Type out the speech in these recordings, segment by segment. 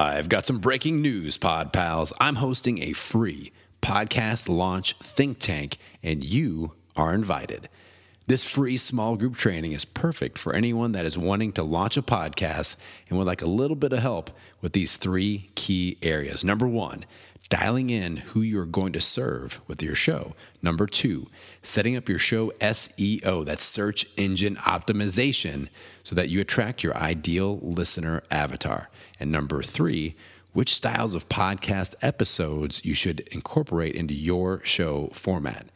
I've got some breaking news, Pod Pals. I'm hosting a free podcast launch think tank, and you are invited. This free small group training is perfect for anyone that is wanting to launch a podcast and would like a little bit of help with these three key areas. Number one, dialing in who you're going to serve with your show. Number two, setting up your show SEO, that's search engine optimization, so that you attract your ideal listener avatar. And number three, which styles of podcast episodes you should incorporate into your show format.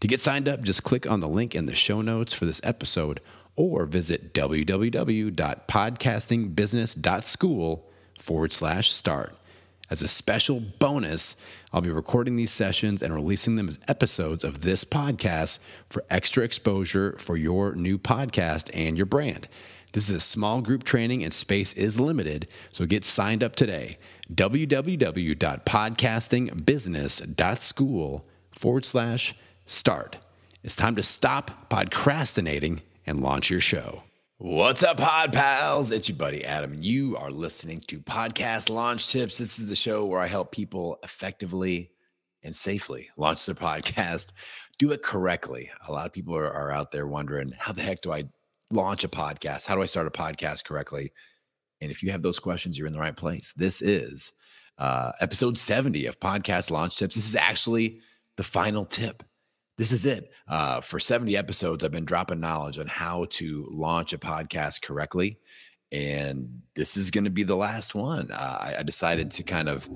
To get signed up, just click on the link in the show notes for this episode or visit www.podcastingbusiness.school forward slash start. As a special bonus, I'll be recording these sessions and releasing them as episodes of this podcast for extra exposure for your new podcast and your brand. This is a small group training and space is limited, so get signed up today. www.podcastingbusiness.school forward slash start. It's time to stop podcrastinating and launch your show. What's up, Pod Pals? It's your buddy Adam. And you are listening to Podcast Launch Tips. This is the show where I help people effectively and safely launch their podcast, do it correctly. A lot of people are, are out there wondering, how the heck do I launch a podcast? How do I start a podcast correctly? And if you have those questions, you're in the right place. This is uh, episode 70 of Podcast Launch Tips. This is actually the final tip this is it. Uh, for 70 episodes, I've been dropping knowledge on how to launch a podcast correctly. And this is going to be the last one. Uh, I, I, decided to kind of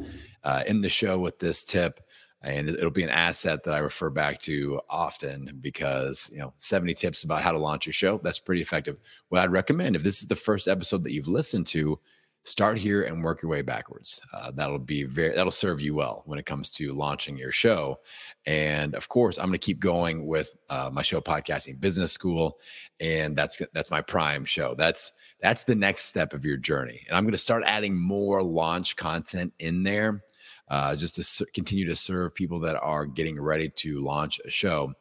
uh, end the show with this tip. And it'll be an asset that I refer back to often because, you know, 70 tips about how to launch your show. That's pretty effective. What I'd recommend if this is the first episode that you've listened to, start here and work your way backwards. Uh, that'll be very that'll serve you well when it comes to launching your show. And of course, I'm going to keep going with uh, my show, podcasting business school, and that's that's my prime show. That's that's the next step of your journey, and I'm going to start adding more launch content in there. Uh, just to continue to serve people that are getting ready to launch a show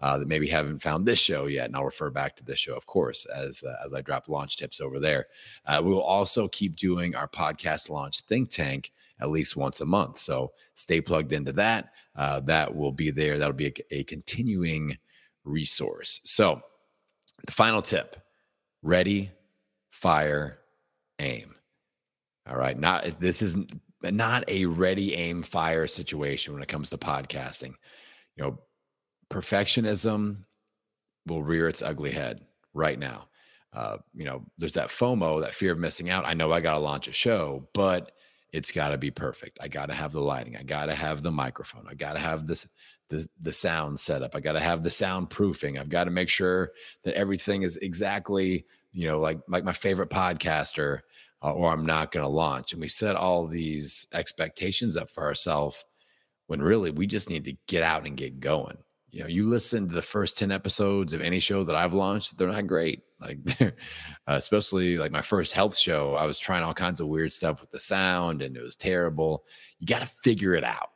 uh, that maybe haven't found this show yet, and I'll refer back to this show, of course, as uh, as I drop launch tips over there. Uh, we will also keep doing our podcast launch think tank at least once a month, so stay plugged into that. Uh, that will be there. That'll be a, a continuing resource. So, the final tip: ready, fire, aim. All right, not this is not a ready, aim, fire situation when it comes to podcasting. You know perfectionism will rear its ugly head right now. Uh, you know, there's that FOMO, that fear of missing out. I know I got to launch a show, but it's got to be perfect. I got to have the lighting. I got to have the microphone. I got to have this the the sound setup. I got to have the soundproofing. I've got to make sure that everything is exactly, you know, like like my favorite podcaster, uh, or I'm not going to launch. And we set all these expectations up for ourselves when really we just need to get out and get going you know, you listen to the first 10 episodes of any show that I've launched, they're not great. Like, uh, especially like my first health show, I was trying all kinds of weird stuff with the sound and it was terrible. You got to figure it out.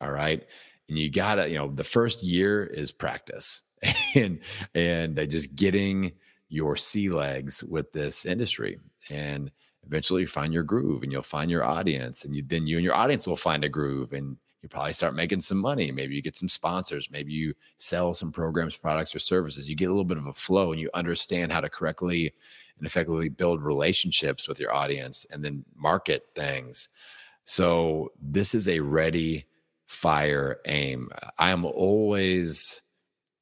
All right. And you got to, you know, the first year is practice and, and just getting your sea legs with this industry. And eventually you find your groove and you'll find your audience and you, then you and your audience will find a groove and you probably start making some money. Maybe you get some sponsors. Maybe you sell some programs, products, or services. You get a little bit of a flow and you understand how to correctly and effectively build relationships with your audience and then market things. So, this is a ready, fire, aim. I am always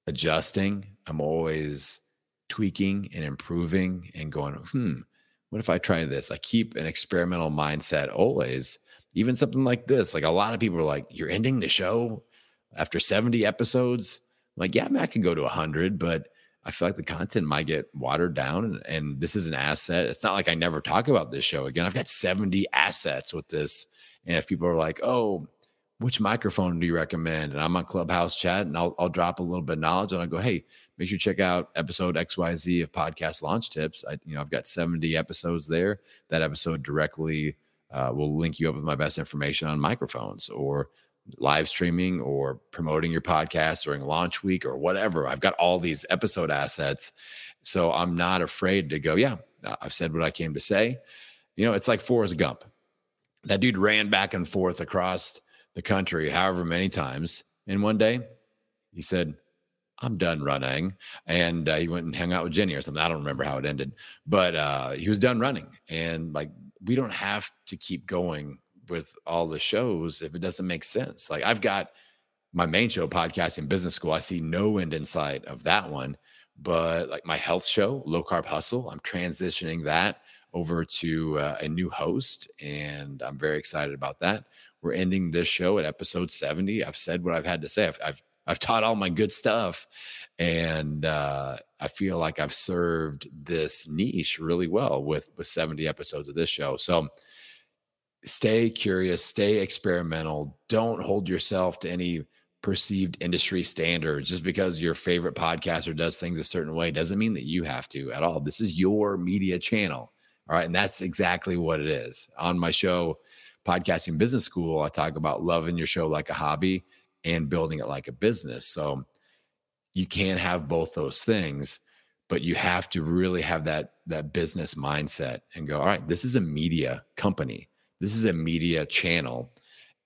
adjusting, I'm always tweaking and improving and going, hmm, what if I try this? I keep an experimental mindset always even something like this. Like a lot of people are like, you're ending the show after 70 episodes. I'm like, yeah, I, mean, I could go to 100, but I feel like the content might get watered down. And, and this is an asset. It's not like I never talk about this show again. I've got 70 assets with this. And if people are like, oh, which microphone do you recommend? And I'm on Clubhouse chat and I'll, I'll drop a little bit of knowledge and I'll go, hey, make sure you check out episode XYZ of podcast launch tips. I, you know, I've got 70 episodes there. That episode directly uh, we'll link you up with my best information on microphones or live streaming or promoting your podcast during launch week or whatever. I've got all these episode assets. So I'm not afraid to go, yeah, I've said what I came to say. You know, it's like Forrest Gump. that dude ran back and forth across the country however many times. And one day he said, I'm done running. And uh, he went and hung out with Jenny or something. I don't remember how it ended, but uh, he was done running. And like, we don't have to keep going with all the shows if it doesn't make sense. Like, I've got my main show, Podcasting Business School. I see no end in sight of that one. But like my health show, Low Carb Hustle, I'm transitioning that over to uh, a new host. And I'm very excited about that. We're ending this show at episode 70. I've said what I've had to say. I've, I've I've taught all my good stuff, and uh, I feel like I've served this niche really well with with 70 episodes of this show. So stay curious, stay experimental. Don't hold yourself to any perceived industry standards just because your favorite podcaster does things a certain way doesn't mean that you have to at all. This is your media channel. All right. And that's exactly what it is. On my show, Podcasting Business School, I talk about loving your show like a hobby and building it like a business. So you can't have both those things, but you have to really have that that business mindset and go, all right, this is a media company. This is a media channel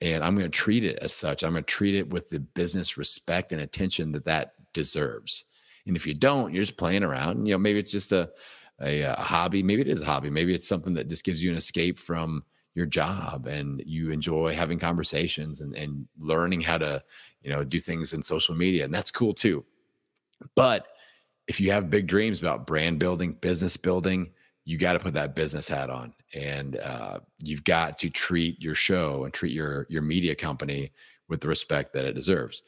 and I'm going to treat it as such. I'm going to treat it with the business respect and attention that that deserves. And if you don't, you're just playing around. You know, maybe it's just a, a, a hobby. Maybe it is a hobby. Maybe it's something that just gives you an escape from your job and you enjoy having conversations and, and learning how to you know do things in social media and that's cool too. But if you have big dreams about brand building business building you got to put that business hat on and uh, you've got to treat your show and treat your your media company with the respect that it deserves.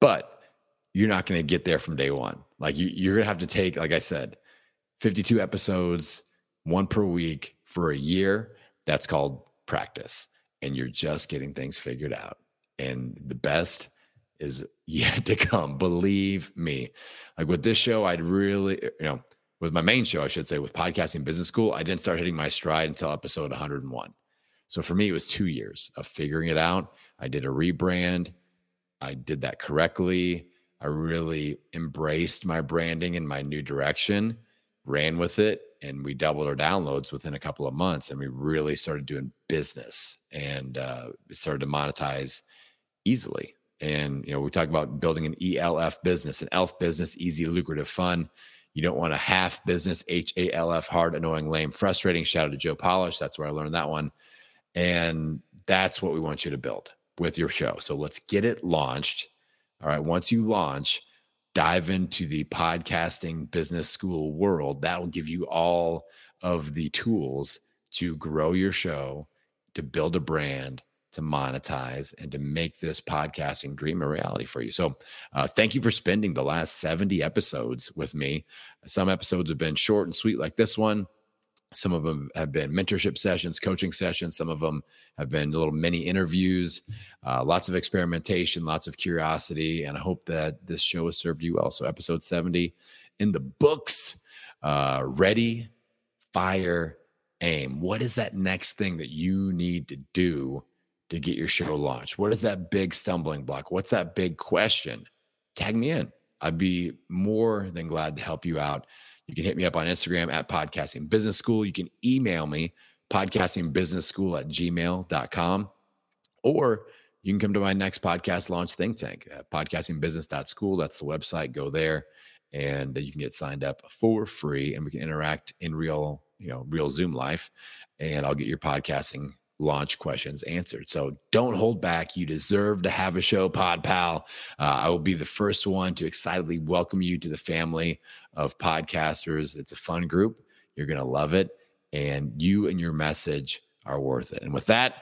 But you're not going to get there from day one. Like you, you're going to have to take like i said 52 episodes one per week for a year that's called practice. And you're just getting things figured out. And the best is yet to come. Believe me. Like with this show, I'd really, eh, you know, with my main show, I should say, with Podcasting Business School, I didn't start hitting my stride until episode 101. So for me, it was two years of figuring it out. I did a rebrand. I did that correctly. I really embraced my branding and my new direction, ran with it, and we doubled our downloads within a couple of months and we really started doing business and uh, started to monetize easily. And you know we talk about building an elf business an elf business easy lucrative fun. You don't want a half business h-a-l-f hard annoying lame frustrating. Shout out to joe polish that's where i learned that one. And that's what we want you to build with your show. So let's get it launched. All right once you launch dive into the podcasting business school world. That'll give you all of the tools to grow your show, to build a brand, to monetize, and to make this podcasting dream a reality for you. So, uh, thank you for spending the last 70 episodes with me. Some episodes have been short and sweet, like this one. Some of them have been mentorship sessions, coaching sessions. Some of them have been little mini interviews, uh, lots of experimentation, lots of curiosity. And I hope that this show has served you well. So, episode 70 in the books, uh, ready, fire, aim. What is that next thing that you need to do to get your show launched? What is that big stumbling block? What's that big question? Tag me in. I'd be more than glad to help you out. You can hit me up on Instagram at Podcasting Business School. You can email me, podcastingbusinessschool at gmail.com. Or you can come to my next podcast launch think tank, at podcastingbusiness.school. That's the website. Go there and you can get signed up for free and we can interact in real, you know, real Zoom life. And I'll get your podcasting launch questions answered. So don't hold back. You deserve to have a show, Pod Pal. Uh, I will be the first one to excitedly welcome you to the family of podcasters. It's a fun group. You're going to love it. And you and your message are worth it. And with that,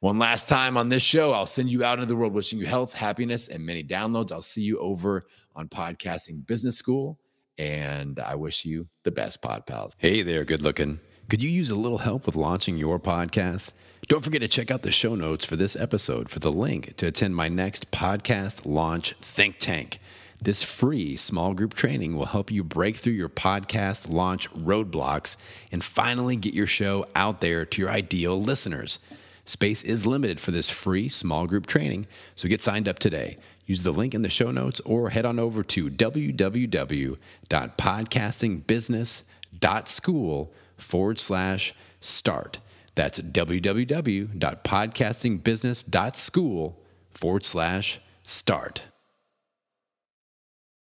one last time on this show, I'll send you out into the world wishing you health, happiness, and many downloads. I'll see you over on Podcasting Business School. And I wish you the best, Pod Pals. Hey there, good looking. Could you use a little help with launching your podcast? Don't forget to check out the show notes for this episode for the link to attend my next podcast launch think tank. This free small group training will help you break through your podcast launch roadblocks and finally get your show out there to your ideal listeners. Space is limited for this free small group training, so get signed up today. Use the link in the show notes or head on over to www.podcastingbusiness.school forward slash start. That's www.podcastingbusiness.school forward slash start.